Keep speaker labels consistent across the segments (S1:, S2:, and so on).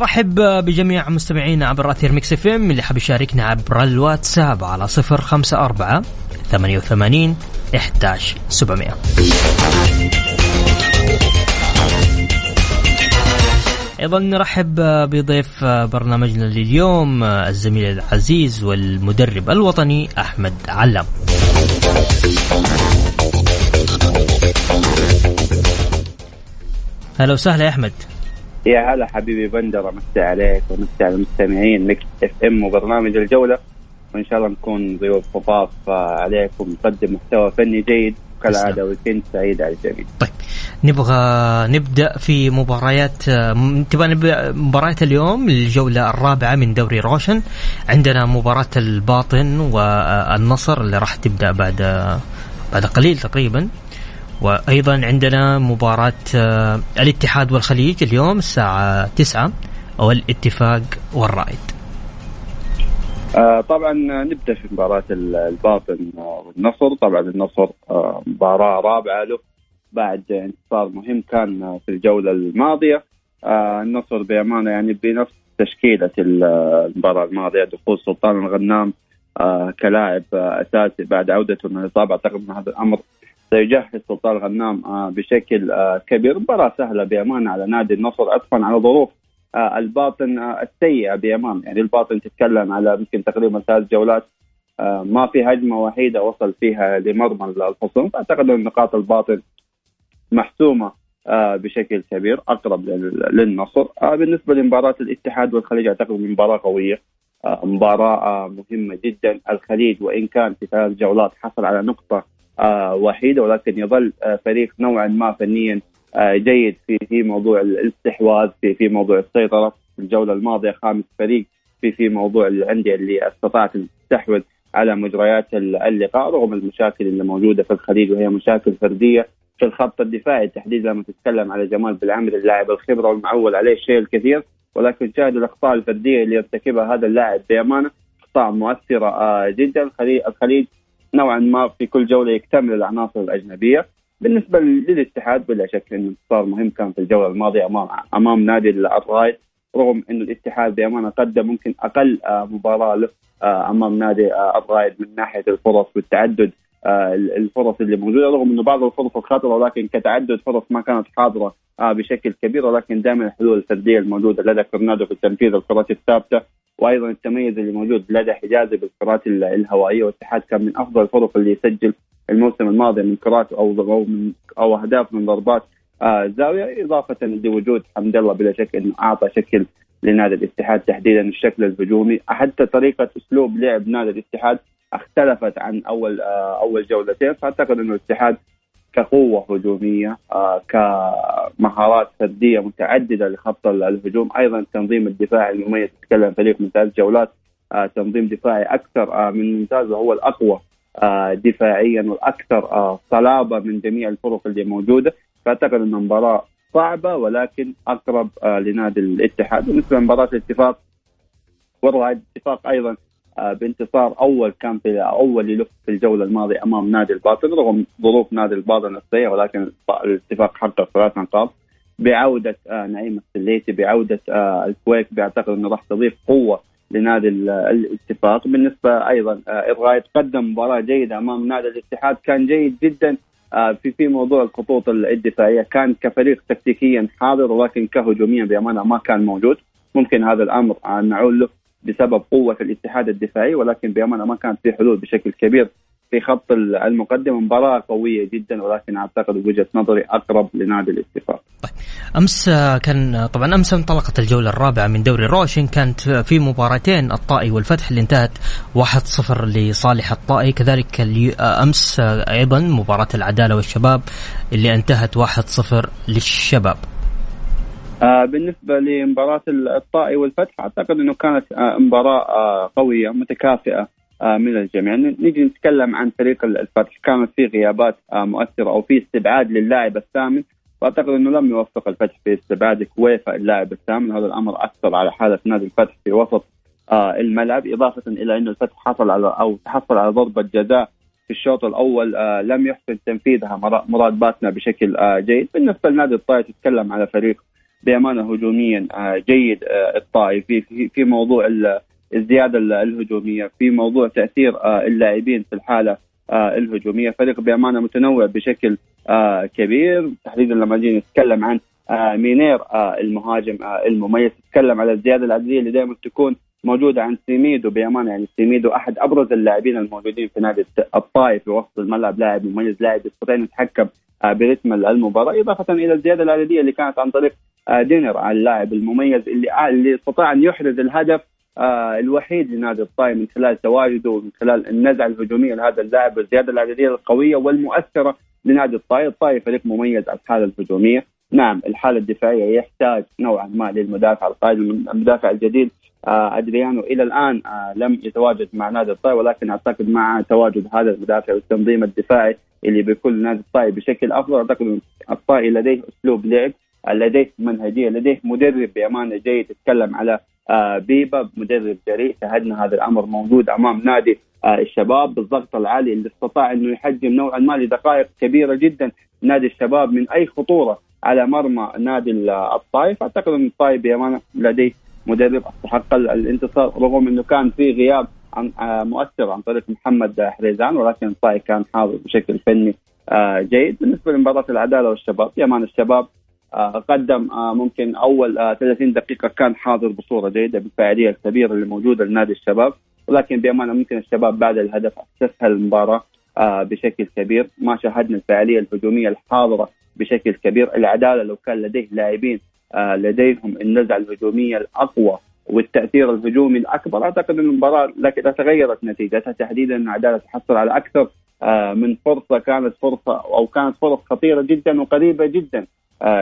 S1: رحب بجميع مستمعينا عبر أثير Mix FM اللي حاب يشاركنا عبر الواتساب على صفر خمسة أربعة ثمانية وثمانين إحداش سبعمية أيضا نرحب بضيف برنامجنا لليوم الزميل العزيز والمدرب الوطني أحمد علام. هلا وسهلا يا أحمد.
S2: يا هلا حبيبي بندر أمسي عليك ومسي على المستمعين. Mix FM وبرنامج الجولة. وإن شاء الله نكون ضيوف خفاف عليكم. ونقدم محتوى فني جيد. كالعادة weekend سعيد على الجميع.
S1: طيب نبغى نبدأ في مباريات تبغى نبدأ مباريات اليوم الجولة الرابعة من دوري روشن. عندنا مباراة الباطن والنصر اللي راح تبدأ بعد بعد قليل تقريبا. وأيضا عندنا مباراة الاتحاد والخليج اليوم الساعة 9 والاتفاق والرائد.
S2: آه طبعا نبدأ في مباراة الباطن والنصر. طبعا النصر آه مباراة رابعة له بعد انتصار مهم كان في الجولة الماضية. آه النصر بأمانة يعني بنفس تشكيلة المباراة الماضية دخول سلطان الغنام آه كلاعب آه أساسي بعد عودته من الإصابة. أعتقد إن هذا الأمر سيجهز سلطان الغنام آه بشكل آه كبير. مباراة سهلة بامانه على نادي النصر عطفا على ظروف آه الباطن السيئه بامانه يعني الباطن تتكلم على يمكن تقريبا ثلاث جولات ما في هجمة وحيدة وصل فيها لمرمى الخصوم أعتقد أن نقاط الباطن محسومة آه بشكل كبير أقرب للنصر. بالنسبة لمباراة الاتحاد والخليج أعتقد مباراة قوية آه مباراة مهمة جدا. الخليج وإن كان في ثلاث جولات حصل على نقطة وحيده ولكن يظل فريق نوعا ما فنيا جيد في في موضوع الاستحواذ في في موضوع السيطرة. في الجولة الماضية خامس فريق في في موضوع الأندية اللي استطاعت ان تستحوذ على مجريات اللقاء رغم المشاكل اللي موجودة في الخليج وهي مشاكل فردية في الخط الدفاعي. تحديدا لما تتكلم على جمال بالعمر اللاعب الخبرة والمعول عليه الشيء الكثير ولكن شاهد الأخطاء الفردية اللي يرتكبها هذا اللاعب بأمانة أخطاء مؤثرة جدا. الخليج نوعا ما في كل جولة يكتمل العناصر الأجنبية. بالنسبة للاتحاد بلا شك انه انتصار مهم كان في الجولة الماضية امام أمام نادي الرايد رغم انه الاتحاد بأمانة قدم ممكن أقل مباراة له أمام نادي الرايد من ناحية الفرص والتعدد الفرص اللي موجودة رغم إنه بعض الفرص الخطره ولكن كتعدد فرص ما كانت حاضرة بشكل كبير ولكن دائما الحلول الفردية الموجودة لدى فرناندو في تنفيذ الكرات الثابتة. وأيضا التميز اللي موجود لدى حجازي بالكرات الهوائية والاتحاد كان من أفضل الفرق اللي يسجل الموسم الماضي من كرات أو أو من أو أهداف من ضربات آه زاوية إضافة لوجود حمد الله بلا شك إنه أعطى شكل لنادي الاتحاد تحديدا الشكل الهجومي. حتى طريقة أسلوب لعب نادي الاتحاد اختلفت عن أول آه أول جولتين. فأعتقد إنه الاتحاد كقوة هجومية آه كمهارات فردية متعددة لخط الهجوم. أيضا تنظيم الدفاع المميز تتكلم فريق ثلاث جولات آه تنظيم دفاعي أكثر آه من ممتاز وهو الأقوى دفاعيا والأكثر صلابة من جميع الفرق اللي موجودة. فأعتقد أن المباراة صعبة ولكن أقرب لنادي الاتحاد. بالنسبة لمباراة الاتفاق والرائد الاتفاق أيضا بانتصار أول كان في أول له في الجولة الماضية أمام نادي الباطن رغم ظروف نادي الباطن السيئه ولكن الاتفاق حقق ثلاث نقاط بعودة نعيم السليتي بعودة الكويت بعتقد إنه راح تضيف قوة لنادي الاتفاق. بالنسبة أيضا الرايد قدم مباراة جيدة أمام نادي الاتحاد كان جيد جدا. في في موضوع الخطوط الدفاعية كان كفريق تكتيكيا حاضر ولكن كهجوميا بأمانة ما كان موجود. ممكن هذا الأمر نعول له. بسبب قوة الاتحاد الدفاعي ولكن بأمانة ما كانت في حلول بشكل كبير في خط المقدمه مباراة قوية جدا ولكن أعتقد وجهة نظري أقرب لنادي الاتفاق.
S1: طيب أمس كان طبعا أمس انطلقت الجولة الرابعة من دوري روشن كانت في مباراتين الطائي والفتح اللي انتهت 1-0 لصالح الطائي كذلك أمس أيضا مباراة العدالة والشباب اللي انتهت 1-0 للشباب.
S2: آه بالنسبة لمباراة الطائي والفتح أعتقد إنه كانت آه مباراة آه قوية متكافئة من الجميع. نيجي نتكلم عن فريق الفتح. كانت في غيابات مؤثرة أو في استبعاد للاعب الثامن. وأعتقد إنه لم يوفق الفتح في استبعاد كويفا اللاعب الثامن. هذا الأمر أثر على حالة نادي الفتح في وسط الملعب إضافة إلى إنه الفتح حصل على أو تحصل على ضربة جزاء في الشوط الأول لم يحسن تنفيذها مراد باتنا بشكل جيد. بالنسبة لنادي الطائي تتكلم على فريق بأمانة هجوميا جيد الطائي. في في موضوع الزيادة الهجومية في موضوع تأثير آه، اللاعبين في الحالة آه، الهجومية. فريق بأمانة متنوع بشكل آه، كبير. تحديدا لما نجي نتكلم عن مينير المهاجم المميز تتكلم على الزيادة العدديه اللي دائما تكون موجودة عند سيميدو. بأمانة يعني سيميدو أحد أبرز اللاعبين الموجودين في نادي الطائف في وسط الملعب. لاعب مميز لاعب يستطيع يتحكم برتم المباراة. إضافة إلى الزيادة العدديه اللي كانت عن طريق دينر على اللاعب المميز اللي اللي استطاع أن يحرز الهدف آه الوحيد لنادي الطائي من خلال تواجده ومن خلال النزعة الهجومية لهذا اللاعب والزيادة العددية القوية والمؤثرة لنادي الطائي، الطائي فريق مميز على الحالة الهجومية، نعم الحالة الدفاعية يحتاج نوعا ما للمدافع القائد المدافع الجديد آه أدريانو إلى الآن آه لم يتواجد مع نادي الطائي ولكن أعتقد مع تواجد هذا المدافع والتنظيم الدفاعي اللي بيكون نادي الطائي بشكل أفضل. أعتقد الطائي لديه أسلوب لعب لديه منهجية لديه مدرب بأمانة جيد يتكلم على آه، بيبا مدرب جريء. شاهدنا هذا الأمر موجود أمام نادي آه، الشباب. بالضغط العالي اللي استطاع إنه يحجم نوعا ما لدقائق كبيرة جدا نادي الشباب من أي خطورة على مرمى نادي الطائف أعتقد إن الطائف بأمانة لديه مدرب أستحق الانتصار رغم إنه كان في غياب عن آه، مؤثر عن طريق محمد حريزان ولكن الطائف كان حاضر بشكل فني جيد. بالنسبة لمباراة العدالة والشباب يمان الشباب آه، قدم آه، ممكن أول 30 آه، دقيقة كان حاضر بصورة جيدة بالفاعلية الكبيرة اللي موجوده لنادي الشباب. ولكن بأمانة ممكن الشباب بعد الهدف استسهل المباراة بشكل كبير. ما شاهدنا الفاعلية الهجومية الحاضرة بشكل كبير. العدالة لو كان لديه لاعبين لديهم النزعة الهجومية الأقوى والتأثير الهجومي الأكبر أعتقد إن المباراة لكن تغيرت نتيجتها. تحديدا إن العدالة تحصل على أكثر من فرصة كانت فرصة أو كانت فرص خطيرة جدا وقريبة جدا آه،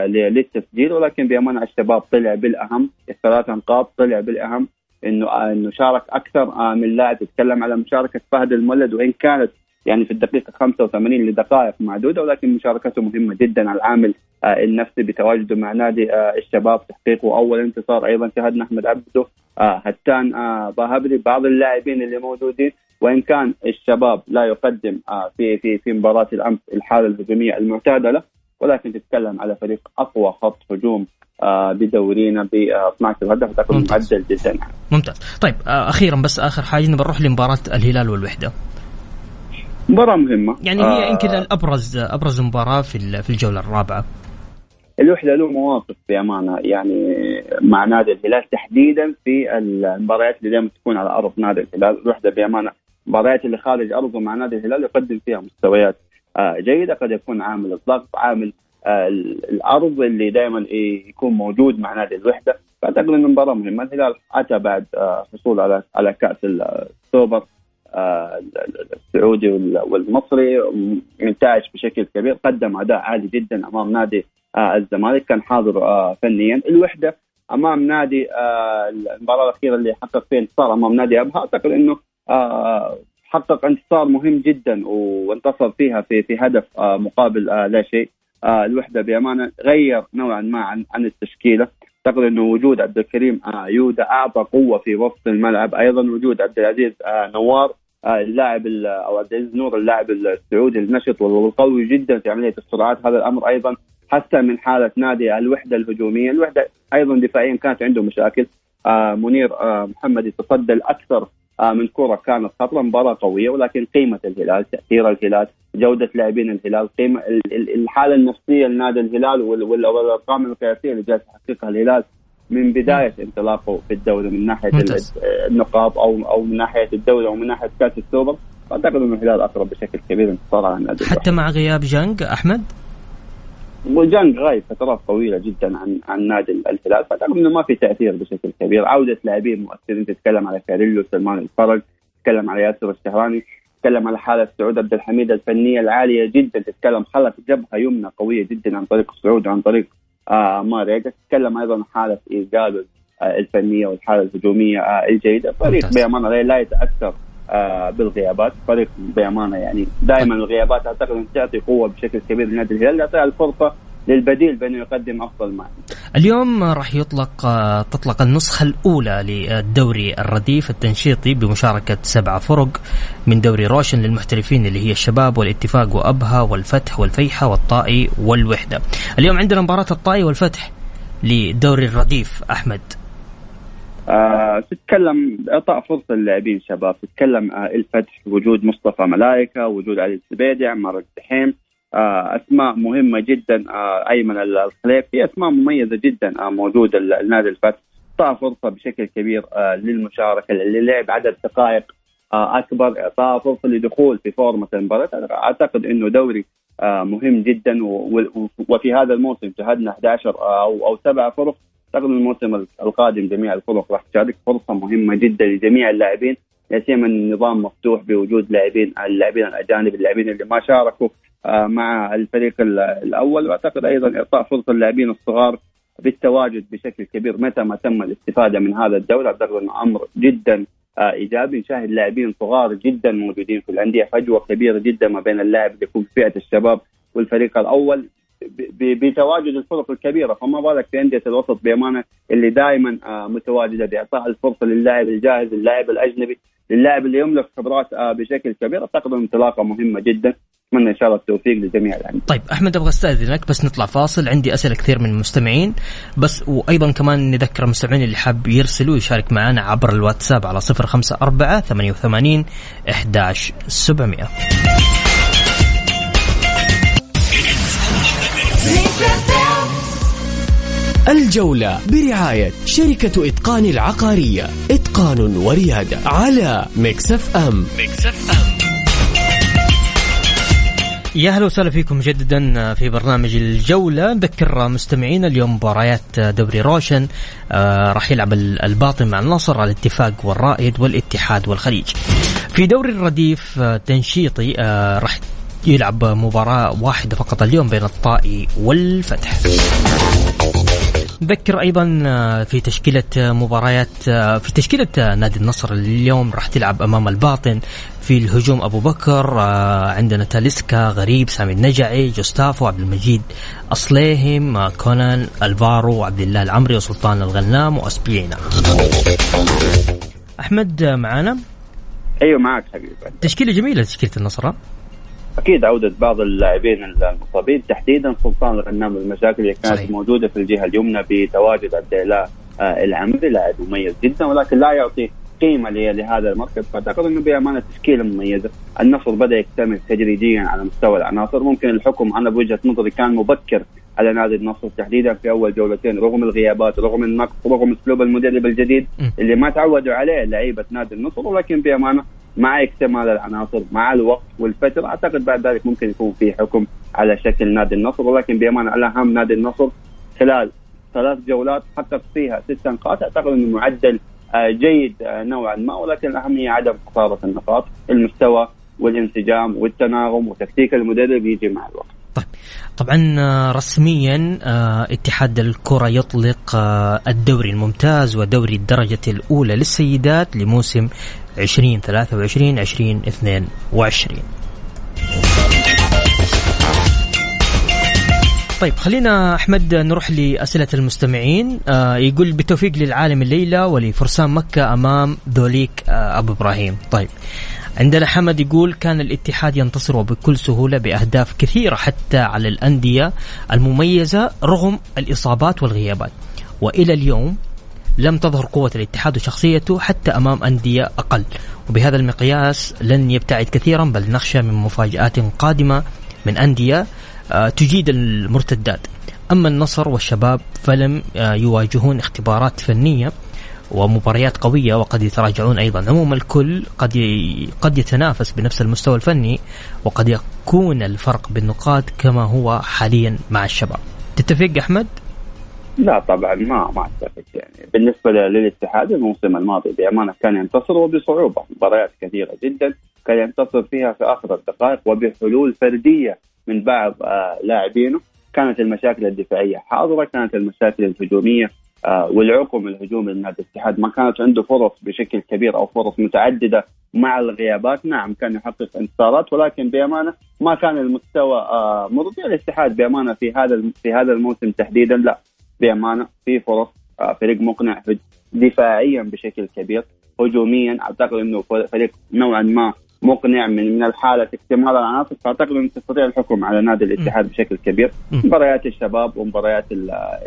S2: للتسجيل ولكن بأمانة الشباب طلع بالأهم الثلاث نقاط طلع بالأهم إنه آه، إنه شارك أكثر آه، من لاعب تتكلم على مشاركة فهد المولد وإن كانت يعني في الدقيقة 85 لدقائق معدودة ولكن مشاركته مهمة جدا على العامل النفسي بتواجده مع نادي الشباب. تحقيقه أول انتصار أيضا شاهدنا أحمد عبده هتان باهبري بعض اللاعبين اللي موجودين وإن كان الشباب لا يقدم في في في مباراة الأمس الحالة الهجومية المعتادة له ولكن تتكلم على فريق أقوى خط هجوم آه بدورينا ب 12 هدف اعتقد معدل جدا.
S1: ممتاز. طيب آه أخيرا بس آخر حاجة نبغى نروح لمباراة الهلال والوحدة.
S2: مباراة مهمة.
S1: يعني هي آه يمكن الابرز أبرز مباراة في في الجولة الرابعة.
S2: الوحدة له مواقف بأمانة. يعني مع نادي الهلال تحديدا في المباريات اللي دائما تكون على أرض نادي الهلال. الوحدة بأمانة. المباريات اللي خارج أرضه مع نادي الهلال يقدم فيها مستويات. آه، جيدة. قد يكون عامل الضغط عامل آه، الأرض اللي دائما يكون موجود مع نادي الوحدة. فاعتقد إنه مباراة مهمة. الهلال اتى بعد آه، حصول على على كأس السوبر السعودي والمصري منتعش بشكل كبير. قدم أداء عالي جدا أمام نادي الزمالك. كان حاضر فنيا. الوحدة أمام نادي المباراة الأخيرة اللي حقق فيها انتصار أمام نادي أبها. أعتقد إنه حقق انتصار مهم جدا وانتصر فيها في في هدف آه، مقابل آه، لا شيء. آه، الوحدة بأمانة غير نوعا ما عن عن التشكيلة. أعتقد انه وجود عبد الكريم يودا أعطى قوة في وسط الملعب. أيضا وجود عبد العزيز نوار اللاعب أو عبد العزيز نور اللاعب السعودي النشط والقوي جدا في عملية السرعات. هذا الأمر أيضا حسن من حالة نادي الوحدة الهجومية، الوحدة أيضا دفاعيا كانت عنده مشاكل. منير محمد يتصدى الأكثر من كرة كانت خطرة مباراة قوية ولكن قيمة الهلال تأثير الهلال جودة لاعبين الهلال قيمة الحالة النفسية لنادي الهلال والأرقام القياسية اللي جالس يحققها الهلال من بداية انطلاقه في الدوري من ناحية
S1: ممتاز.
S2: النقاط أو أو من ناحية الدوري أو من ناحية كأس السوبر. أعتقد إنه الهلال أقرب بشكل كبير انتصار على النادي
S1: حتى مع غياب جانج أحمد؟
S2: وجانج غايب فترات طويلة جدا عن عن نادي الهلال فأعتقد إنه ما في تأثير بشكل كبير عودة لاعبين مؤثرين تتكلم على كاريليو سلمان الفرج تتكلم على ياسر الشهراني تتكلم على حالة سعود عبد الحميد الفنية العالية جدا تتكلم خلف جبهة يمنى قوية جدا عن طريق سعود عن طريق آه ماريجا تتكلم أيضا عن حالة ايجاد آه الفنية والحالة الهجومية آه الجيدة فريق. بأمانة لا يتأثر بالغيابات. فريق بأمانة يعني دائما الغيابات أعتقد أن تعطي قوة بشكل كبير لنادي الهلال يعطيها الفرصة للبديل بانه يقدم أفضل ما.
S1: اليوم راح يطلق آه، تطلق النسخة الأولى للدوري الرديف التنشيطي بمشاركة سبعة فرق من دوري روشن للمحترفين اللي هي الشباب والاتفاق وأبها والفتح والفيحة والطائي والوحدة. اليوم عندنا مباراة الطائي والفتح لدوري الرديف أحمد.
S2: آه تتكلم اعطاء فرصة للاعبين شباب. تتكلم آه الفتح وجود مصطفى ملائكه وجود علي الزبيدي عمار الدحيم آه أسماء مهمة جدا آه أيمن الخليف في أسماء مميزة جدا آه موجودة النادي الفتح. اعطاء فرصة بشكل كبير آه للمشاركة للعب عدد دقائق آه أكبر. اعطاء فرصة لدخول في فورمة المباراة. أعتقد إنه دوري آه مهم جدا وفي هذا الموسم شهدنا 11 آه أو أو سبع فرق. اعتقد الموسم القادم جميع الفرق. راح تشارك فرصة مهمة جدا لجميع اللاعبين لا سيما النظام مفتوح بوجود لاعبين اللاعبين الأجانب اللاعبين اللي ما شاركوا آه، مع الفريق ال- الأول. وأعتقد أيضا إعطاء فرصة للاعبين الصغار بالتواجد بشكل كبير متى ما تم الاستفادة من هذا الدوري. أعتقد انه أمر جدا آه، إيجابي. نشاهد لاعبين صغار جدا موجودين في الأندية فجوة كبيرة جدا ما بين اللاعب اللي يكون في فئة الشباب والفريق الأول. بتواجد الفرق الكبيرة. فما بالك في أندية الوسط بأمانة اللي دائما آه، متواجدة باعطاء الفرصة للاعب الجاهز اللاعب الأجنبي للاعب اللي يملك خبرات آه، بشكل كبير. أعتقد ان انطلاقة مهمة جدا. أتمنى إن شاء الله التوفيق لجميع الانديه
S1: طيب أحمد أبغى أستأذنك بس نطلع فاصل. عندي أسئلة كثير من المستمعين. بس وأيضا كمان نذكر المستمعين اللي حاب يرسلوا يشارك معنا عبر الواتساب على 054 88 11700
S3: الجولة برعاية شركة إتقان العقارية. إتقان وريادة على Mix FM Mix FM
S1: يا أهلا وسهلا فيكم مجددا في برنامج الجولة. نذكر مستمعينا اليوم مباريات دوري روشن آه راح يلعب ال- الباطن مع النصر على الاتفاق والرائد والاتحاد والخليج. في دوري الرديف آه تنشيطي آه راح يلعب مباراة واحدة فقط اليوم بين الطائي والفتح. نذكر أيضا آه، في تشكيلة آه، مباريات آه، في تشكيلة نادي النصر اليوم راح تلعب أمام الباطن في الهجوم أبو بكر عندنا تاليسكا غريب سامي النجعي جوستافو عبد المجيد اصليهم كونان ألفارو عبد الله العمري وسلطان الغنام واسبينا أحمد معانا؟
S2: أيوه معك حبيبي.
S1: تشكيلة جميلة تشكيلة النصر؟
S2: أكيد عودة بعض اللاعبين المصابين تحديدا سلطان الغنام والمشاكل اللي كانت
S1: صحيح.
S2: موجودة في الجهة اليمنى بتواجد عبد الله آه، العمري لاعب مميز جدا ولكن لا يعطي قيمة لهذا المركز. فأعتقد إنه بأمانة تشكيلة مميزة. النصر بدأ يكتمل تدريجيا على مستوى العناصر. ممكن الحكم أنا بوجهة نظري كان مبكر على نادي النصر تحديدا في أول جولتين رغم الغيابات رغم النقص رغم أسلوب المدرب الجديد. اللي ما تعودوا عليه لعيبة نادي النصر. ولكن بأمانة مع اكتمال العناصر مع الوقت والفترة. أعتقد بعد ذلك ممكن يكون في حكم على شكل نادي النصر ولكن بأمانة الاهم نادي النصر خلال ثلاث جولات حقق فيها ست نقاط. أعتقد أنه معدل آه، جيد آه، نوعا ما ولكن الاهم هي عدم خسارة النقاط. المستوى والانسجام والتناغم وتكتيك المدرب يجي مع الوقت.
S1: طيب. طبعا آه، رسميا اتحاد الكرة يطلق الدوري الممتاز ودوري الدرجة الأولى للسيدات لموسم 2023 2022 طيب خلينا أحمد نروح لأسئلة المستمعين. آه يقول بالتوفيق للعالم الليلة ولفرسان مكة أمام ذوليك آه أبو إبراهيم. طيب عندنا حمد يقول كان الاتحاد ينتصر وبكل سهولة بأهداف كثيرة حتى على الأندية المميزة رغم الإصابات والغيابات. وإلى اليوم لم تظهر قوة الاتحاد وشخصيته حتى أمام أندية أقل. وبهذا المقياس لن يبتعد كثيرا بل نخشى من مفاجآت قادمة من أندية آه، تجيد المرتدات. أما النصر والشباب فلم آه، يواجهون اختبارات فنية ومباريات قوية وقد يتراجعون أيضا. عموما الكل قد قد يتنافس بنفس المستوى الفني وقد يكون الفرق بالنقاط كما هو حاليا مع الشباب. تتفق أحمد؟
S2: لا طبعا ما ما اتفق يعني. بالنسبة للاتحاد الموسم الماضي بأمانة كان ينتصر وبصعوبة. مباريات كثيرة جدا كان ينتصر فيها في آخر الدقائق وبحلول فردية من بعض آه لاعبينه. كانت المشاكل الدفاعية حاضرة كانت المشاكل الهجومية آه والعقم الهجومي لنادي الاتحاد. ما كانت عنده فرص بشكل كبير أو فرص متعددة مع الغيابات. نعم كان يحقق انتصارات ولكن بأمانة ما كان المستوى آه مرضي. الاتحاد بأمانة في هذا في هذا الموسم تحديدا لا. بأمانة في فرص آه فريق مقنع دفاعيا بشكل كبير. هجوميا أعتقد إنه فريق نوعا ما مقنع من من الحالة اكتمال العناصر فأعتقد إنه تستطيع الحكم على نادي الاتحاد بشكل كبير. مباريات الشباب ومباريات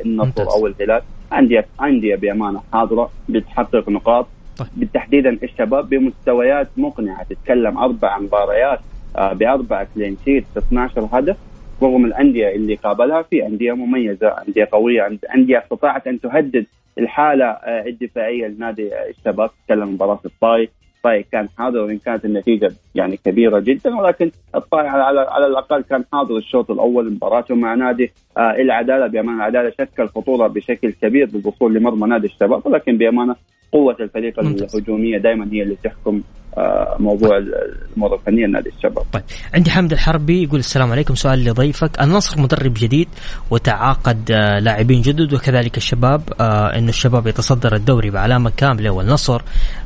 S2: النصر أو الهلال. انديه انديه بأمانة حاضرة بتحقق نقاط. طيب. بالتحديدا الشباب بمستويات مقنعة. تتكلم أربع مباريات آه بأربع كلين شيت 12 هدف. رغم الأندية اللي قابلها في أندية مميزة أندية قوية أندية استطاعت أن تهدد الحالة آه الدفاعية لنادي الشباب. تتكلم مباراة الطائف الطائي كان حاضر وإن كانت النتيجة يعني كبيرة جدا ولكن الطائي على, على الأقل كان حاضر الشوط الأول مباراته مع نادي آه العدالة. بأمانة العدالة شكل خطورة بشكل كبير بالوصول لمرمى نادي الشباب ولكن بأمانة قوة الفريق الهجومية دائما هي اللي تحكم آه، موضوع الأمور الفنية لنادي الشباب.
S1: طيب عندي حمد الحربي يقول السلام عليكم. سؤال لضيفك. النصر مدرب جديد وتعاقد آه، لاعبين جدد وكذلك الشباب آه انه الشباب يتصدر الدوري بعلامة كاملة والنصر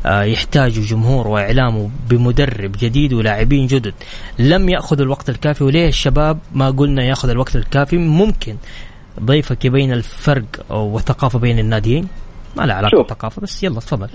S1: يحتاج جمهور واعلام بمدرب جديد ولاعبين جدد. لم يأخذ الوقت الكافي وليه الشباب ما قلنا يأخذ الوقت الكافي؟ ممكن ضيفك يبين الفرق والثقافة بين الناديين؟ ما له علاقة بالثقافة بس يلا تفضل.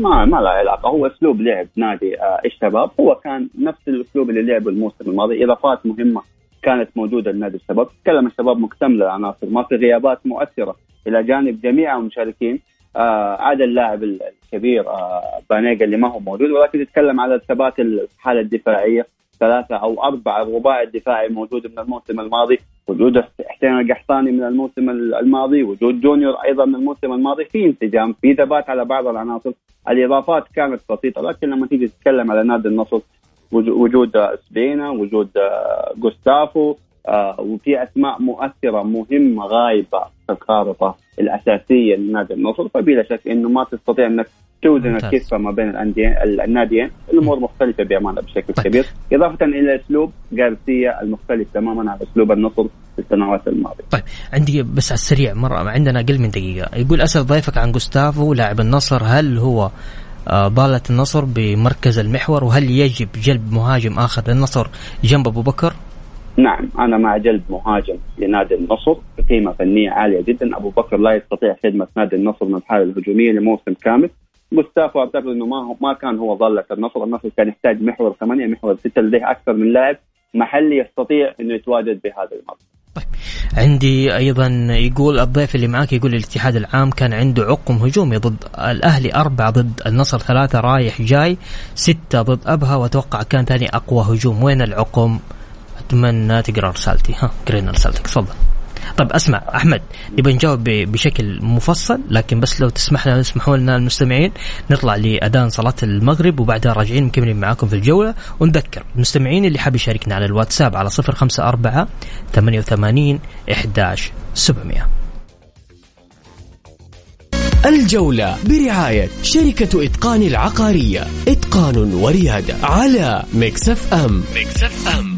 S2: ما ما له علاقة. هو أسلوب لعب نادي آه الشباب. هو كان نفس الأسلوب اللي لعبه الموسم الماضي. إضافات مهمة كانت موجودة لنادي الشباب. تكلم الشباب مكتملة العناصر ما في غيابات مؤثرة. إلى جانب جميع المشاركين آه عدا اللاعب الكبير آه بانيجا اللي ما هو موجود ولكن يتكلم على ثبات الحالة الدفاعية. ثلاثة أو أربعة الرباعي الدفاعي موجود من الموسم الماضي وجود حسين القحطاني من الموسم الماضي وجود جونيور أيضا من الموسم الماضي في انسجام في ثبات على بعض العناصر. الإضافات كانت بسيطة لكن لما تيجي تتكلم على نادي النصر وجود سبينا وجود جوستافو آه، وفي أسماء مؤثرة مهمة غايبة في الخارطة الأساسية لنادي النصر فبلا شك إنه ما تستطيع إنك توزن الكفه ما بين الأندية الناديين الأمور مختلفة بأمانة بشكل طيب. كبير. إضافة إلى أسلوب جارسيا المختلف تماما عن أسلوب النصر في السنوات الماضية.
S1: طيب عندي بس على السريع مرة عندنا أقل من دقيقة. يقول أسأل ضيفك عن جوستافو لاعب النصر هل هو ضالة آه، النصر بمركز المحور؟ وهل يجب جلب مهاجم آخر للنصر جنب أبو بكر؟
S2: نعم أنا مع جلب مهاجم لنادي النصر بقيمة فنية عالية جدا. أبو بكر لا يستطيع خدمة نادي النصر من الحالة الهجومية لموسم كامل. مستافو اعتقد إنه ما ما كان هو ضاله النصر، النصر كان يحتاج محور ثمانيه محور سته لديه أكثر من لاعب محلي يستطيع إنه يتواجد بهذا المركز.
S1: طيب عندي أيضا يقول الضيف اللي معك يقول الاتحاد العام كان عنده عقم هجومي ضد الأهلي أربعة ضد النصر ثلاثة رايح جاي ستة ضد أبها وأتوقع كان ثاني أقوى هجوم وين العقم؟ أتمنى تقرأ رسالتي ها قرينا رسالتك تفضل. طيب اسمع أحمد نبي نجاوب بشكل مفصل لكن بس لو تسمح لنا تسمحوا لنا المستمعين نطلع لأذان صلاة المغرب وبعدها راجعين مكملين معاكم في الجولة. ونذكر المستمعين اللي حاب يشاركنا على الواتساب على 054 88 11 700
S3: الجولة برعاية شركة إتقان العقارية. إتقان وريادة على Mix FM. Mix FM.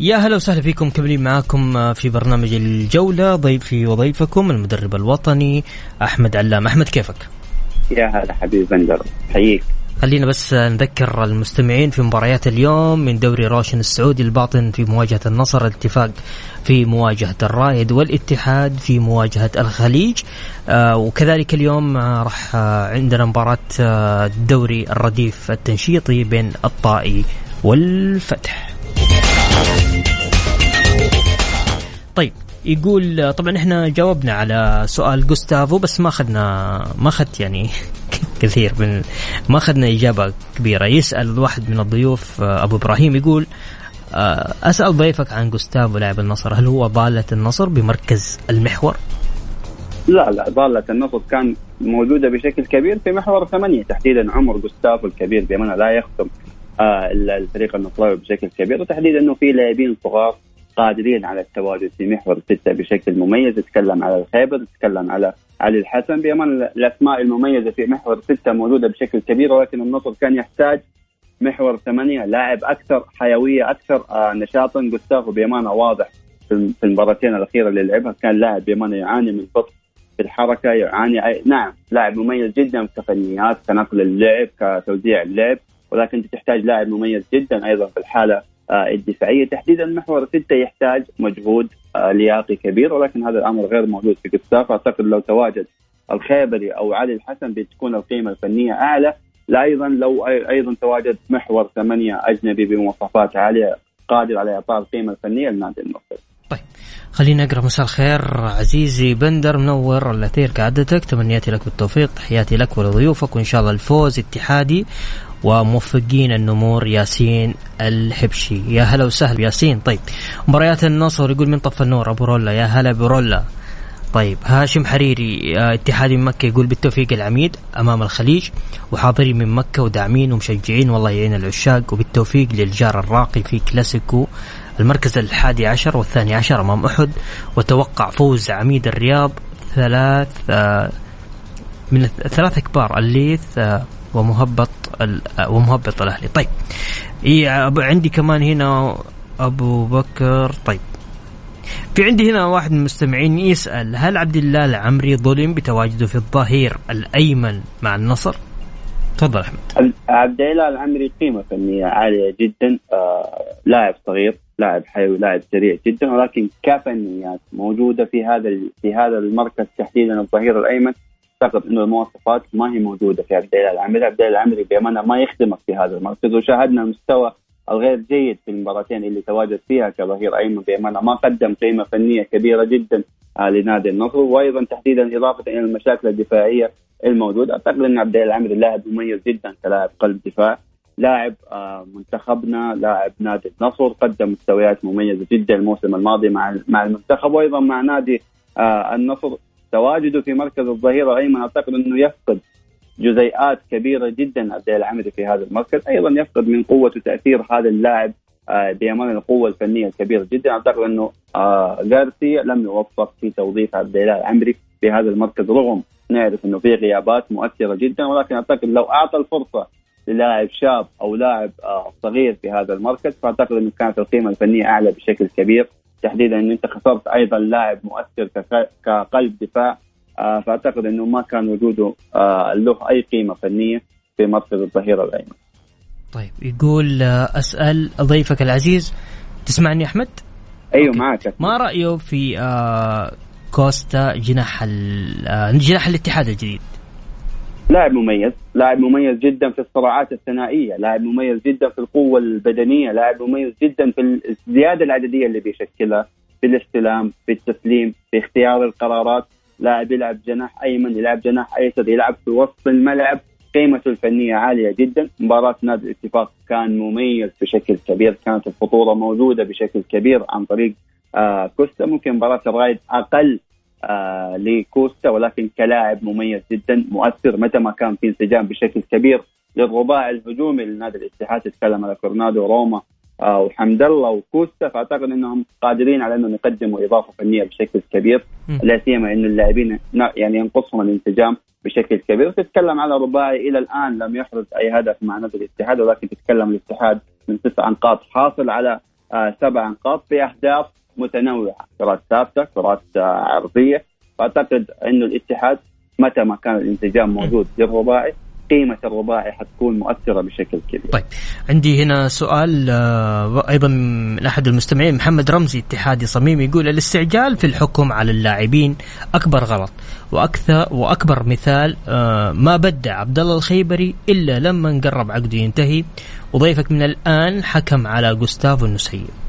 S1: يا هلا وسهلا فيكم كملين معاكم آه، في برنامج الجولة ضيفي وضيفكم المدرب الوطني أحمد علام. أحمد كيفك؟
S2: يا هلا حبيبي بندر. حييك.
S1: خلينا بس نذكر المستمعين في مباريات اليوم. من دوري روشن السعودي الباطن في مواجهة النصر الاتفاق في مواجهة الرائد والاتحاد في مواجهة الخليج. آه وكذلك اليوم آه راح آه عندنا مباراة آه الدوري الرديف التنشيطي بين الطائي والفتح. طيب يقول طبعا إحنا جاوبنا على سؤال جوستافو بس ما أخذنا ما أخذت يعني كثير من ما أخذنا إجابة كبيرة يسأل واحد من الضيوف أبو إبراهيم يقول آه، أسأل ضيفك عن جوستافو لاعب النصر هل هو ضالة النصر بمركز المحور؟
S2: لا لا ضالة النصر كان موجودة بشكل كبير في محور ثمانية تحديدا عمر جوستافو الكبير بأمانة لا يخدم آه الفريق النصراوي بشكل كبير وتحديدا أنه في لاعبين صغار قادرين على التواجد في محور ستة بشكل مميز. يتكلم على الخيبر يتكلم على علي الحسن. بأمانة الأسماء المميزة في محور ستة موجودة بشكل كبير ولكن النصر كان يحتاج محور ثمانية لاعب أكثر حيوية أكثر آه نشاطا. جوستافو بأمانة واضح في المباراتين الأخيرة اللي لعبها. كان لاعب بأمانة يعاني من بطء في الحركة يعني نعم لاعب مميز جدا كفنيات كنقل اللعب كتوزيع اللعب. ولكن تحتاج لاعب مميز جدا أيضا في الحالة آه، الدفاعية. تحديدا محور ستة يحتاج مجهود آه، لياقي كبير ولكن هذا الأمر غير موجود في قصاف أعتقد لو تواجد الخيبري أو علي الحسن بتكون القيمة الفنية أعلى. لا أيضا لو أيضا تواجد محور ثمانية أجنبي بمواصفات عالية قادر على إعطاء القيمة الفنية لنادي النصر.
S1: طيب خلينا نقرأ مساء الخير. عزيزي بندر منور الاثير كعادتك تمنياتي لك بالتوفيق تحياتي لك ولضيوفك وإن شاء الله الفوز اتحادي وموفقين النمور ياسين الحبشي. يا هلا وسهلا ياسين. طيب مباريات النصر يقول من طف النور أبو رولا. يا هلا برولا طيب هاشم حريري آه، اتحادي من مكة يقول بالتوفيق العميد أمام الخليج وحاضرين من مكة وداعمين ومشجعين. والله يعين العشاق وبالتوفيق للجار الراقي في كلاسيكو المركز الحادي عشر والثاني عشر أمام أحد. وتوقع فوز عميد الرياض ثلاث آه، من الثلاث كبار الليث آه، ومهبط ومهبط الأهلي. طيب. عندي كمان هنا أبو بكر. طيب. في عندي هنا واحد من المستمعين يسأل هل عبد الله العمري ظلم بتواجده في الظهير الأيمن مع النصر؟ تفضل أحمد.
S2: عبد الله العمري قيمة فنية عالية جدا. آه لاعب صغير لاعب حيوي لاعب سريع جدا ولكن كفنيات موجودة في هذا في هذا المركز تحديدا الظهير الأيمن. أعتقد إنه المواصفات ما هي موجودة في عبد الله العمري، عبد الله العمري بأمانة ما يخدمك في هذا المركز وشاهدنا المستوى الغير جيد في المباراتين اللي تواجد فيها كظهير أيمن بأمانة. ما قدم قيمة فنية كبيرة جدا آه، لنادي النصر وأيضا تحديدا إضافة إلى المشاكل الدفاعية الموجودة. أعتقد إن عبد العمري لاعب مميز جدا كلاعب قلب دفاع لاعب آه، منتخبنا لاعب نادي النصر قدم مستويات مميزة جدا الموسم الماضي مع مع المنتخب وأيضا مع نادي آه، النصر. تواجده في مركز الظهير الايمن أعتقد أنه يفقد جزيئات كبيرة جدا عبد العمري في هذا المركز. أيضا يفقد من قوة وتاثير هذا اللاعب آه، بأمان القوة الفنية الكبيرة جدا. أعتقد أنه جارسيا لم يوفق في توظيف عبد الله العمري في هذا المركز رغم نعرف أنه في غيابات مؤثرة جدا. ولكن أعتقد لو أعطى الفرصة للاعب شاب أو لاعب آه، صغير في هذا المركز فأعتقد أنه كانت القيمة الفنية أعلى بشكل كبير. تحديدا أن أنت خسرت أيضا لاعب مؤثر كقلب دفاع آه، فأعتقد أنه ما كان وجوده له أي قيمة فنية في مركز الظهير الأيمن
S1: طيب يقول آه، أسأل ضيفك العزيز تسمعني أحمد؟
S2: أيوه معك
S1: ما رأيه في آه كوستا جناح آه جناح الاتحاد الجديد؟
S2: لاعب مميز، لاعب مميز جدا في الصراعات الثنائية، لاعب مميز جدا في القوة البدنية، لاعب مميز جدا في الزيادة العددية اللي بيشكلها في الاستلام، في التسليم، في اختيار القرارات، لاعب يلعب جناح أيمن، يلعب جناح أيسر، يلعب في وسط الملعب، قيمته الفنية عالية جدا. مباراة نادي الاتفاق كان مميز بشكل كبير كانت الخطورة موجودة بشكل كبير عن طريق آه كوستا. ممكن مباراة الرايد أقل لكوستا ولكن كلاعب مميز جدا مؤثر متى ما كان في انسجام بشكل كبير للرباع الهجومي لنادي الاتحاد تتكلم على كورنادو روما آه وحمد الله وكوستا. فأعتقد إنهم قادرين على إنهم يقدموا إضافة فنية بشكل كبير لا سيما ان اللاعبين يعني ينقصهم الانسجام بشكل كبير. تتكلم على رباعي إلى الآن لم يحرز أي هدف مع نادي الاتحاد ولكن تتكلم الاتحاد من تسع نقاط حاصل على آه سبع نقاط بأهداف متنوعة كرات ثابتة كرات آه عرضية. فأعتقد إنه الاتحاد متى ما كان الانسجام موجود للرباعي قيمة الرباعي حتكون مؤثرة بشكل كبير.
S1: طيب عندي هنا سؤال آه، أيضا من أحد المستمعين محمد رمزي اتحادي صميم يقول الاستعجال في الحكم على اللاعبين أكبر غلط وأكثر وأكبر مثال آه، ما بدع عبد الله الخيبري إلا لما قرب عقده ينتهي وضيفك من الآن حكم على جوستافو النسيب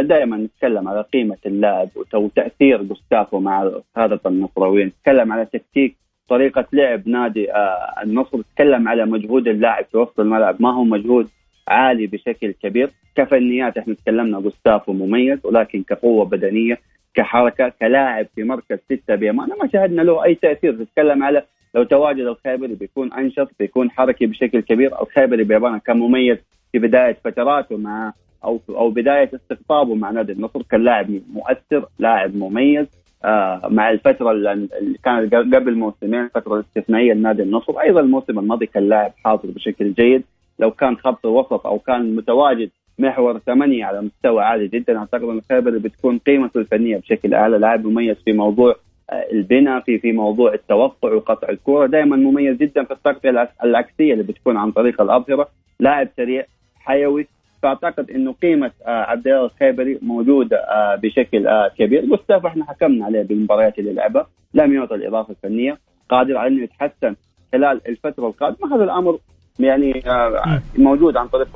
S2: دائما نتكلم على قيمة اللاعب وتأثير جوستافو مع هذا النصراويين. نتكلم على تكتيك طريقة لعب نادي آه النصر. تكلم على مجهود اللاعب في وسط الملعب. ما هو مجهود عالي بشكل كبير. كفنيات إحنا تكلمنا جوستافو مميز ولكن كقوة بدنية كحركة كلاعب في مركز ستة بأمانة ما شاهدنا له أي تأثير. تتكلم على لو تواجد الخيبري بيكون أنشط بيكون حركي بشكل كبير. الخيبري بأمانة كان مميز في بداية فتراته مع أو أو بداية استقطابه مع نادي النصر كان لاعب مؤثر لاعب مميز. آه مع الفترة اللي كانت قبل موسمين الفترة الاستثنائيه لنادي النصر. أيضا الموسم الماضي كان لاعب حاضر بشكل جيد. لو كان خط وسط أو كان متواجد محور ثمانية على مستوى عالي جدا أعتقد أن الخيبر بتكون قيمته الفنية بشكل أعلى. لاعب مميز في موضوع آه، البناء في في موضوع التوقع وقطع الكرة. دائما مميز جدا في التغطية العكسية اللي بتكون عن طريق الأظهرة. لاعب سريع حيوي فأعتقد إنه قيمة آه، عبد الله الخيبري موجودة آه، بشكل كبير. جوستاف إحنا حكمنا عليه بالمباريات اللي لعبها. لم يعطي الإضافة الفنية. قادر على إنه يتحسن خلال الفترة القادمة. هذا الأمر يعني آه، موجود عن طريق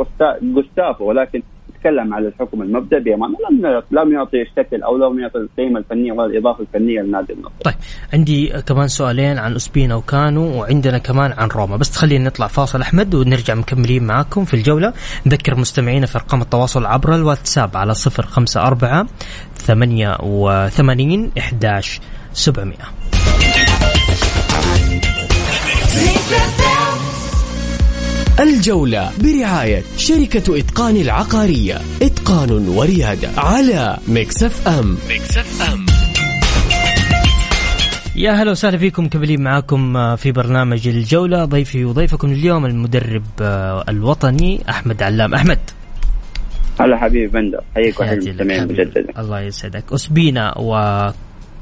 S2: جوستافو. ولكن تكلم على الحكم المبدأ بامانه لم لم يعطي الشكل أو لم يعطي القيمة الفنية ولا الاضافه الفنيه لنادي النصر.
S1: طيب عندي كمان سؤالين عن أسبينا وكانو وعندنا كمان عن روما بس خلينا نطلع فاصل أحمد ونرجع مكملين معاكم في الجولة نذكر مستمعينا في أرقام التواصل عبر الواتساب على 054 88 11 700.
S3: الجولة برعاية شركة إتقان العقارية. إتقان وريادة على Mix FM Mix FM
S1: يا هلا وسهلا فيكم. مكملين معاكم في برنامج الجولة؟ ضيفي وضيفكم اليوم المدرب الوطني أحمد علام. أحمد.
S2: هلا حبيبي بندر. حييك وحيي المستمعين مجددا.
S1: الله يسعدك. أسبينا و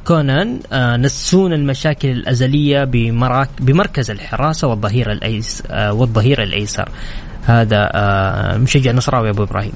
S1: كونان آه، نسون المشاكل الأزلية بمراك بمركز الحراسة والظهير الأيس آه، والظهير الأيسر. هذا آه، مشجع نصراوي أبو إبراهيم.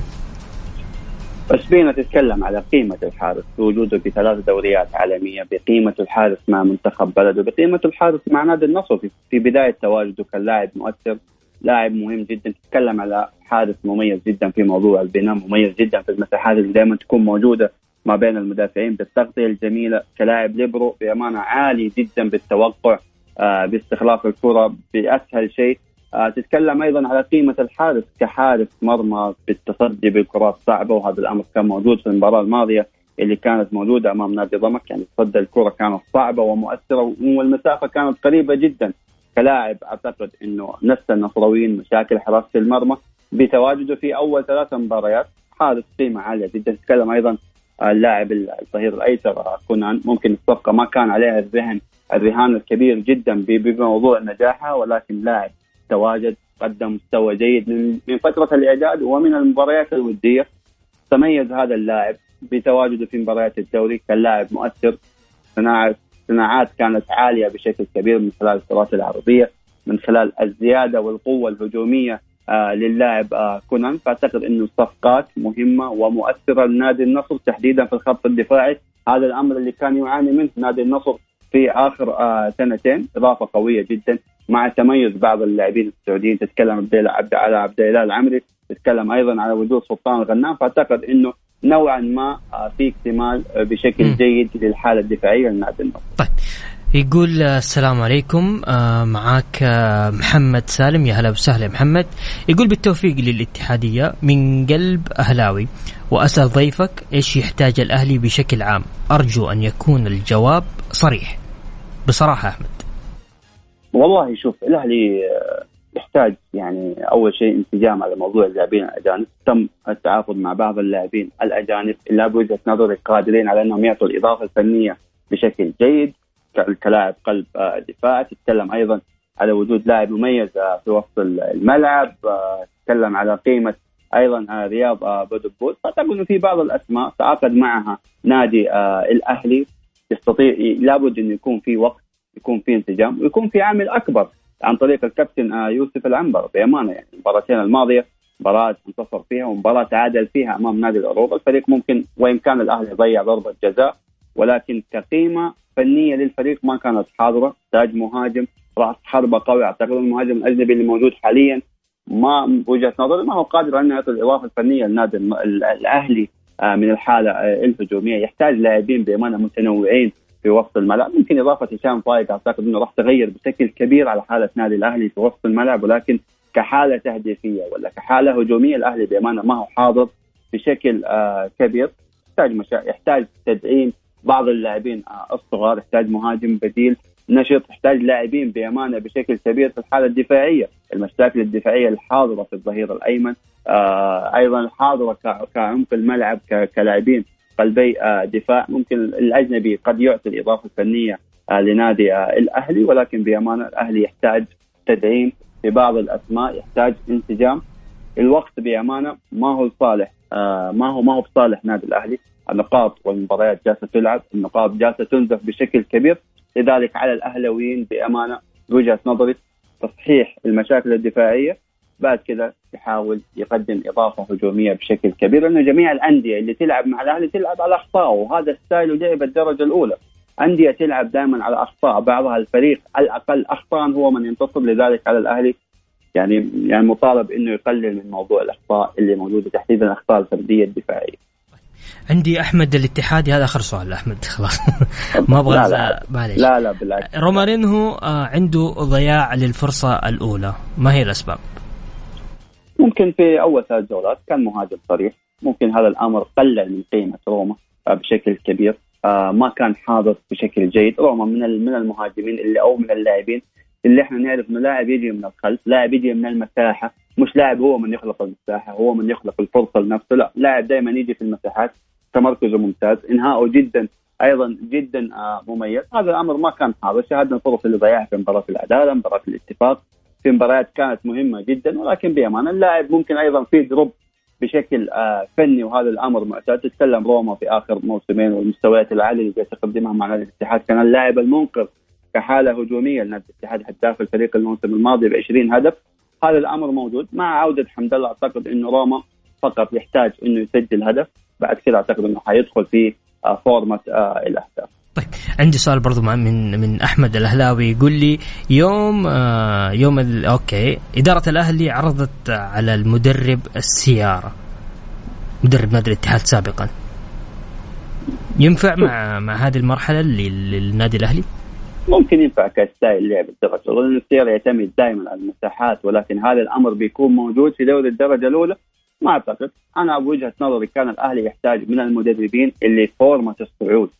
S2: بس بينا تتكلم على قيمة الحارس. بوجوده في ثلاث دوريات عالمية بقيمة الحارس مع منتخب بلده بقيمة الحارس مع نادي النصر. في بداية تواجده كلاعب مؤثر لاعب مهم جدا. تتكلم على حارس مميز جدا في موضوع البناء مميز جدا في المساحات اللي دائما تكون موجودة ما بين المدافعين بالتغطية الجميلة كلاعب ليبرو بأمانة عالي جدا بالتوقع آه باستخلاص الكرة بأسهل شيء. آه تتكلم أيضا على قيمة الحارس كحارس مرمى بالتصدي بالكرات الصعبه وهذا الأمر كان موجود في المباراة الماضية اللي كانت موجودة أمام نادي ضمك يعني تصدى الكرة كانت صعبة ومؤثرة والمسافة كانت قريبة جدا. كلاعب أعتقد إنه نفس النصراويين مشاكل حراسة المرمى بتواجده في أول ثلاث مباريات. حارس قيمة عالية جدا. تتكلم أيضا اللاعب الظهير الأيسر كونان. ممكن الصفقه ما كان عليها الذهن الرهان الكبير جدا بموضوع نجاحها ولكن لاعب تواجد قدم مستوى جيد من فترة الإعداد ومن المباريات الودية. تميز هذا اللاعب بتواجده في مباريات الدوري كلاعب مؤثر. صناعه صناعات كانت عالية بشكل كبير من خلال الكرات العرضية من خلال الزيادة والقوة الهجومية آه للاعب آه كونان. فأعتقد إنه الصفقات مهمة ومؤثرة لنادي النصر تحديدا في الخط الدفاعي. هذا الأمر اللي كان يعاني منه نادي النصر في آخر آه سنتين. إضافة قوية جدا مع تميز بعض اللاعبين السعوديين. تتكلم عبد على عبد الاله العمري تتكلم أيضا على وجود سلطان الغنام فأعتقد إنه نوعا ما آه، في اكتمال آه، بشكل جيد للحالة الدفاعية لنادي النصر.
S1: طيب. يقول السلام عليكم. آه، معك محمد سالم. يا هلا وسهلا محمد. يقول بالتوفيق للاتحادية من قلب أهلاوي وأسأل ضيفك إيش يحتاج الأهلي بشكل عام. أرجو أن يكون الجواب صريح. بصراحة أحمد.
S2: والله شوف الأهلي يحتاج يعني أول شيء انسجام على موضوع اللاعبين الأجانب، تم التعاقد مع بعض اللاعبين الأجانب. اللي بوجهة نظري قادرين على أنهم يعطوا الإضافة الفنية بشكل جيد. كلاعب قلب آه، دفاع، تتكلم أيضا على وجود لاعب مميز آه، في وسط الملعب، آه، تتكلم على قيمة أيضا رياض بودبول، اعتقد انه في بعض الأسماء تعاقد معها نادي الأهلي. يستطيع لابد انه يكون في وقت يكون في انسجام ويكون في عامل أكبر عن طريق الكابتن يوسف العنبر بأمانة. يعني المباراتين الماضية مباراة انتصر فيها ومباراة تعادل فيها أمام نادي العروبه، الفريق ممكن وإن كان الأهلي ضيع ضربة جزاء ولكن كقيمة فنية للفريق ما كانت حاضرة، تاج مهاجم راس حربة قوي أعتقد المهاجم الأجنبي اللي موجود حاليا ما بوجهة نظري ما هو قادر أنه يعطي الإضافة الفنية للنادي الأهلي آه، من الحالة آه، الهجومية، يحتاج لاعبين بأمانة متنوعين في وسط الملعب. ممكن إضافة هشام فايق أعتقد إنه راح تغير بشكل كبير على حالة نادي الأهلي في وسط الملعب ولكن كحالة تهديفية ولا كحالة هجومية الأهلي بأمانة ما هو حاضر بشكل آه كبير. يحتاج مشا... يحتاج تدعيم بعض اللاعبين آه الصغار يحتاج مهاجم بديل نشط يحتاج لاعبين بأمانة بشكل كبير في الحالة الدفاعية، المشاكل الدفاعية الحاضرة في الظهير الأيمن آه أيضا الحاضره كعمق الملعب كلاعبين قلبي آه دفاع. ممكن الأجنبي قد يعطي الإضافة الفنية آه لنادي آه الأهلي ولكن بأمانة الأهلي يحتاج تدعيم في بعض الأسماء يحتاج انسجام. الوقت بأمانة ما هو لصالح آه ما هو ما هو بصالح نادي الأهلي. النقاط والمباريات جالسة تلعب النقاط جالسة تنزف بشكل كبير لذلك على الأهلاويين بأمانة بوجهة نظري تصحيح المشاكل الدفاعية بعد كذا يحاول يقدم إضافة هجومية بشكل كبير لأنه جميع الأندية اللي تلعب مع الأهلي تلعب على أخطاء وهذا ستايل لعب الدرجة الأولى أندية تلعب دائما على أخطاء بعضها الفريق الأقل اخطاء هو من ينتصر لذلك على الأهلي يعني يعني مطالب إنه يقلل من موضوع الأخطاء اللي موجودة تحديدا الأخطاء الفردية الدفاعية.
S1: عندي أحمد الاتحادي هذا آخر سؤال أحمد خلاص. ما أبغى
S2: لا لا. معلش لا لا بالعكس.
S1: رومارينهو آه، عنده ضياع للفرصة الأولى. ما هي الأسباب؟
S2: ممكن في أول ثلاث جولات كان مهاجم صريح. ممكن هذا الأمر قلل من قيمة روما آه، بشكل كبير. آه، ما كان حاضر بشكل جيد. روما من من المهاجمين اللي أو من اللاعبين اللي إحنا نعرف إنه لاعب يجي من الخلف لاعب يجي من المساحة. مش لاعب هو من يخلق المساحة هو من يخلق الفرصة لنفسه. لا لاعب دائما يجي في المساحات تمركزه ممتاز. إنهاؤه جدا أيضا جدا آه، مميز. هذا الأمر ما كان حاضر. شاهدنا الفرص اللي ضيعها في مباراة العدالة مباراة الاتفاق. في مباريات كانت مهمة جدا ولكن بأمانة اللاعب ممكن أيضا في دروب بشكل آه، فني وهذا الأمر معتاد تتكلم روما في آخر موسمين والمستويات العالية اللي تقدمها مع نادي الاتحاد. كان اللاعب المنقذ كحالة هجومية لنادي الاتحاد هداف الفريق الموسم الماضي ب 20 هدف. هذا الأمر موجود. مع عودة حمد الله أعتقد إنه روما فقط يحتاج إنه يسجل هدف. بعد كذا أعتقد إنه حيدخل في آه، فورمة آه، الأهداف.
S1: طيب عندي سؤال برضو من من أحمد الأهلاوي. يقول لي يوم آه يوم أوكي. إدارة الأهلي عرضت على المدرب السيارة. مدرب نادي الاتحاد سابقا. ينفع مع مع هذه المرحلة للنادي الأهلي؟
S2: ممكن ينفع كستايل لعب الدرجة الأولى السياره يعتمد دائما على المساحات ولكن هذا الأمر بيكون موجود في دوري الدرجة الأولى. ما أعتقد. أنا بوجهه نظري كان الأهلي يحتاج من المدربين اللي فورمة الصعود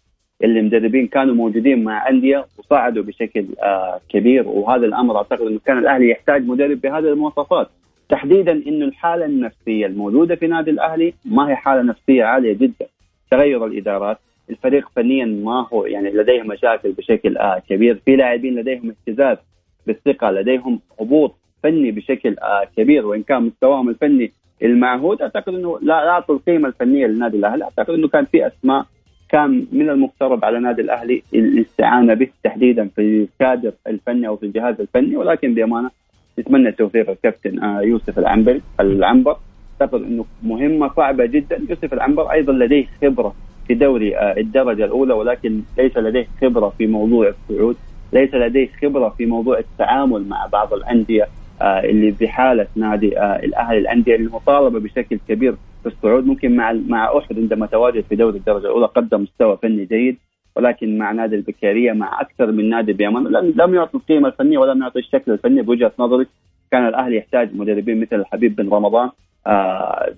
S2: اللي مدربين كانوا موجودين مع أندية وصعدوا بشكل آه كبير. وهذا الأمر أعتقد إنه كان الأهلي يحتاج مدرب بهذه المواصفات. تحديدا إنه الحالة النفسية الموجودة في نادي الأهلي ما هي حالة نفسية عالية جدا. تغير الإدارات الفريق فنيا ما هو يعني لديه مشاكل بشكل آه كبير. في لاعبين لديهم اهتزاز بالثقة لديهم هبوط فني بشكل آه كبير. وإن كان مستواهم الفني المعهود أعتقد إنه لا أعطوا القيمة الفنية للنادي الأهلي. أعتقد إنه كان في أسماء كان من المفترض على نادي الأهلي الاستعانة به تحديدا في الكادر الفني أو في الجهاز الفني. ولكن بأمانة نتمنى التوفيق الكابتن آه، يوسف العنبري العنبر. أعتقد إنه مهمة صعبة جدا. يوسف العنبر أيضا لديه خبرة في دوري آه، الدرجة الأولى ولكن ليس لديه خبرة في موضوع الصعود ليس لديه خبرة في موضوع التعامل مع بعض الأندية آه، اللي بحاله نادي آه، الأهلي الأندية المطالبة بشكل كبير في الصعود. ممكن مع مع أحد عندما تواجد في دوري الدرجة الأولى قدم مستوى فني جيد ولكن مع نادي البكاريه مع أكثر من نادي بيمن لم يعطي القيمة الفنية ولم يعطي الشكل الفني. بوجهة نظري كان الأهلي يحتاج مدربين مثل الحبيب بن رمضان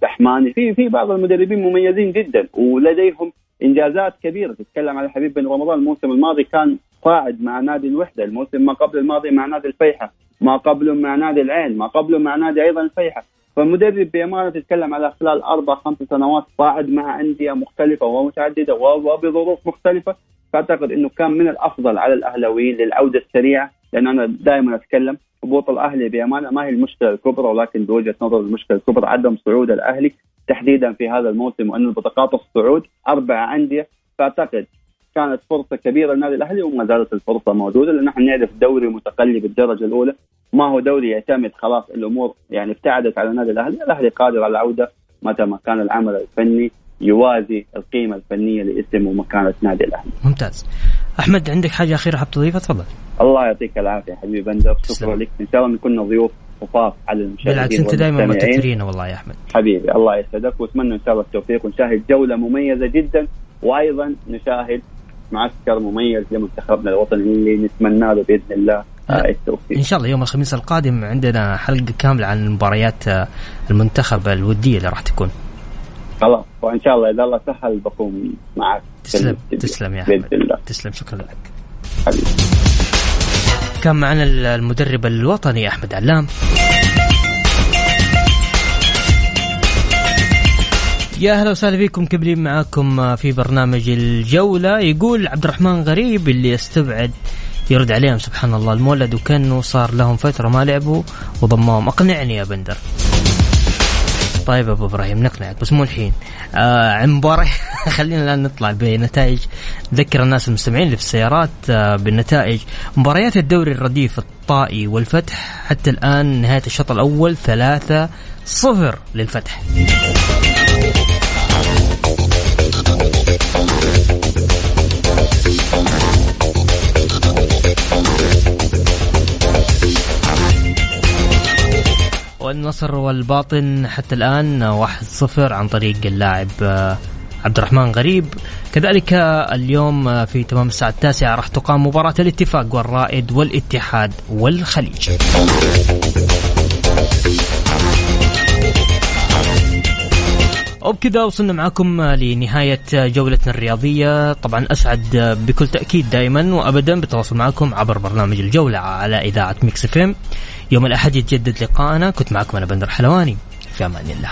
S2: دحماني. في في بعض المدربين مميزين جدا ولديهم إنجازات كبيرة. تتكلم عن الحبيب بن رمضان الموسم الماضي كان صاعد مع نادي الوحدة الموسم ما قبل الماضي مع نادي الفيحة ما قبله مع نادي العين ما قبله مع نادي أيضا الفيحة. فالمدرب بأمانة تتكلم على خلال أربع خمس سنوات صاعد مع أندية مختلفة ومتعددة وبظروف مختلفة. فاعتقد إنه كان من الأفضل على الأهلاويين للعودة السريعة لأن أنا دائما أتكلم هبوط الأهلي بأمانة. ما هي المشكلة الكبرى ولكن بوجهة نظر المشكلة الكبرى عدم صعود الأهلي تحديدا في هذا الموسم وأن بطاقات الصعود أربع أندية. فأعتقد كانت فرصة كبيرة للنادي الأهلي وما زالت الفرصة موجودة لأن نحن نعرف دوري متقلب الدرجة الأولى. ما هو دوري يعتمد خلاص الأمور يعني ابتعدت على النادي الأهلي، الأهلي قادر على العودة متى ما كان العمل الفني يوازي القيمة الفنية لاسم ومكانه نادي الاهلي.
S1: ممتاز. أحمد عندك حاجة أخيرة حاب تضيفها؟ تفضل.
S2: الله يعطيك العافية حبيبي بندر. شكرا لك. ان شاء الله نكون ضيوف خفاف على المشاهدين
S1: بالعكس أنت دائما متترين والله يا أحمد.
S2: حبيبي الله يسعدك. وأتمنى إن شاء الله التوفيق. ونشاهد جولة مميزة جدا. وأيضا نشاهد معسكر مميز لمنتخبنا الوطني اللي نتمنى له بإذن الله التوفيق.
S1: إن شاء الله يوم الخميس القادم عندنا حلقة كاملة عن مباريات المنتخب الودية اللي راح تكون.
S2: خلاص. وإن شاء الله إذا الله سهل بكون معك.
S1: تسلم. تسلم يا أحمد.
S2: الله.
S1: تسلم. شكرا لك.
S2: حبيبي.
S1: كان معنا المدرب الوطني أحمد علام. يا أهلا وسهلا فيكم. كبرين معاكم في برنامج الجولة. يقول عبد الرحمن غريب اللي يستبعد يرد عليهم سبحان الله. المولد وكأنه صار لهم فترة ما لعبوا وضمهم أقنعني يا بندر. طيب أبو إبراهيم نقنعك بس مو الحين. آه عن مباراه خلينا الآن نطلع بنتائج. نذكر الناس المستمعين اللي في السيارات آه بالنتائج. مباريات الدوري الرديف الطائي والفتح حتى الآن نهاية الشوط الأول ثلاثة صفر للفتح. والنصر والباطن حتى الآن واحد صفر عن طريق اللاعب آه، عبد الرحمن غريب. كذلك اليوم آه، في تمام الساعة التاسعة راح تقام مباراة الاتفاق والرائد والاتحاد والخليج. وبكذا وصلنا معكم لنهاية جولتنا الرياضية. طبعا أسعد بكل تأكيد دائما وأبدا بالتواصل معكم عبر برنامج الجولة على إذاعة ميكس فيم يوم الأحد يتجدد لقائنا كنت معكم أنا بندر حلواني. في أمان الله.